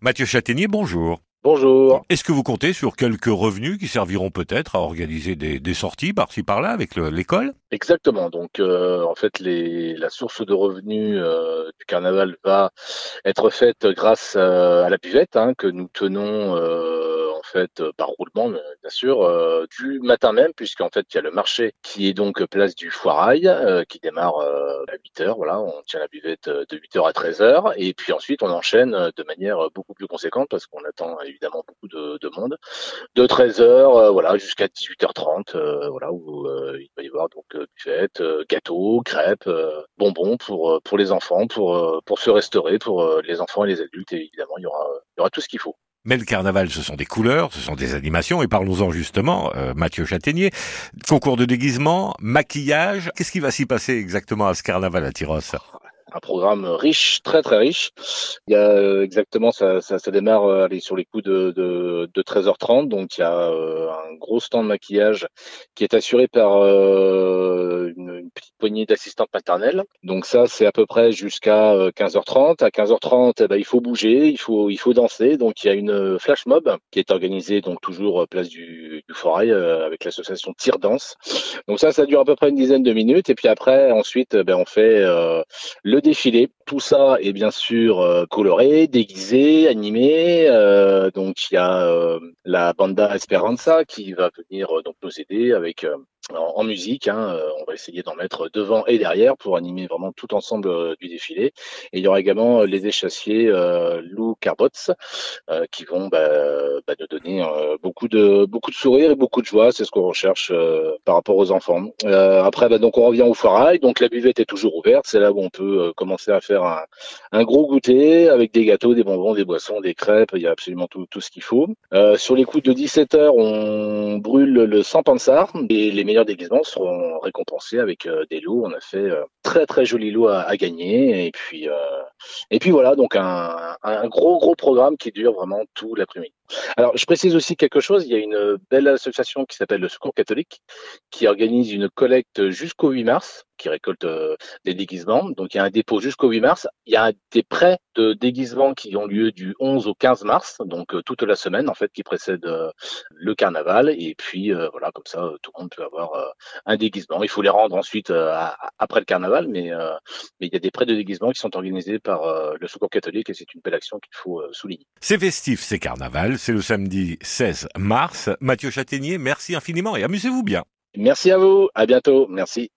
Mathieu Châtaignier, bonjour. Bonjour. Est-ce que vous comptez sur quelques revenus qui serviront peut-être à organiser des, des sorties par-ci par-là avec le- l'école? Exactement. Donc, euh, en fait, les, la source de revenus euh, du carnaval va être faite grâce euh, à la buvette hein, que nous tenons euh, en fait euh, par roulement, mais bien sûr, euh, du matin même, puisqu'en fait, il y a le marché qui est donc place du Foirail, euh, qui démarre euh, à 8 heures. Voilà, on tient la buvette euh, de 8 heures à 13 heures, et puis ensuite, on enchaîne euh, de manière beaucoup plus conséquente parce qu'on attend évidemment beaucoup de, de monde. de 13h euh, voilà jusqu'à 18h30 euh, voilà où euh, il va y avoir donc euh, buvette, euh, gâteaux, crêpes, euh, bonbons pour euh, pour les enfants, pour euh, pour se restaurer pour euh, les enfants et les adultes et évidemment il y aura il y aura tout ce qu'il faut. Mais le carnaval, ce sont des couleurs, ce sont des animations, et parlons-en justement, euh, Mathieu Châtaignier. Concours de déguisement, maquillage, qu'est-ce qui va s'y passer exactement à ce carnaval à Tyros? Un programme riche, très très riche. Il y a euh, exactement ça, ça, démarre euh, allez, sur les coups de, de, de 13h30. Donc il y a euh, un gros stand de maquillage qui est assuré par une, petite poignée d'assistantes maternelles. Donc ça c'est à peu près jusqu'à euh, 15h30. À 15h30, eh ben, il faut bouger, il faut il faut danser. Donc il y a une flash mob qui est organisée donc toujours place du, du avec l'association Tire Danse. Donc ça ça dure à peu près une dizaine de minutes et puis après ensuite eh ben, on fait le défilé. Tout ça est bien sûr euh, coloré, déguisé, animé. Euh, donc il y a euh, la banda Esperanza qui va venir donc nous aider avec en, musique. Hein, Euh, on va essayer d'en mettre devant et derrière pour animer vraiment tout ensemble euh, du défilé. Et il y aura également euh, les échassiers Lou Carbots qui vont bah, bah, nous donner beaucoup de beaucoup de sourires et beaucoup de joie. C'est ce qu'on recherche par rapport aux enfants. Après, bah, donc on revient au foirail. Donc la buvette est toujours ouverte. C'est là où on peut commencer à faire un, un gros goûter avec des gâteaux, des bonbons, des boissons, des crêpes. Il y a absolument tout, tout ce qu'il faut. Euh, sur les coups de 17 heures, on brûle le sang pansard et les meilleurs déguisements seront récompensés avec euh, des lots. On a fait euh, très très jolis lots à, à gagner et puis euh, et puis voilà donc un, un gros gros programme qui dure vraiment tout l'après-midi. Alors je précise aussi quelque chose. Il y a une belle association qui s'appelle le Secours catholique qui organise une collecte jusqu'au 8 mars qui récolte euh, des déguisements. Donc il y a un dépôt jusqu'au 8 mars. Il y a des prêts de déguisements qui ont lieu du 11 au 15 mars, donc euh, toute la semaine en fait qui précède euh, le carnaval. Et puis euh, voilà, comme ça euh, tout le monde peut avoir euh, un déguisement. Il faut les rendre ensuite euh, après le carnaval, mais, euh, mais il y a des prêts de déguisement qui sont organisés par euh, le Secours catholique et c'est une belle action qu'il faut euh, souligner. C'est festif, c'est carnaval, c'est le samedi 16 mars. Mathieu Châtaignier, merci infiniment et amusez-vous bien. Merci à vous, à bientôt, merci.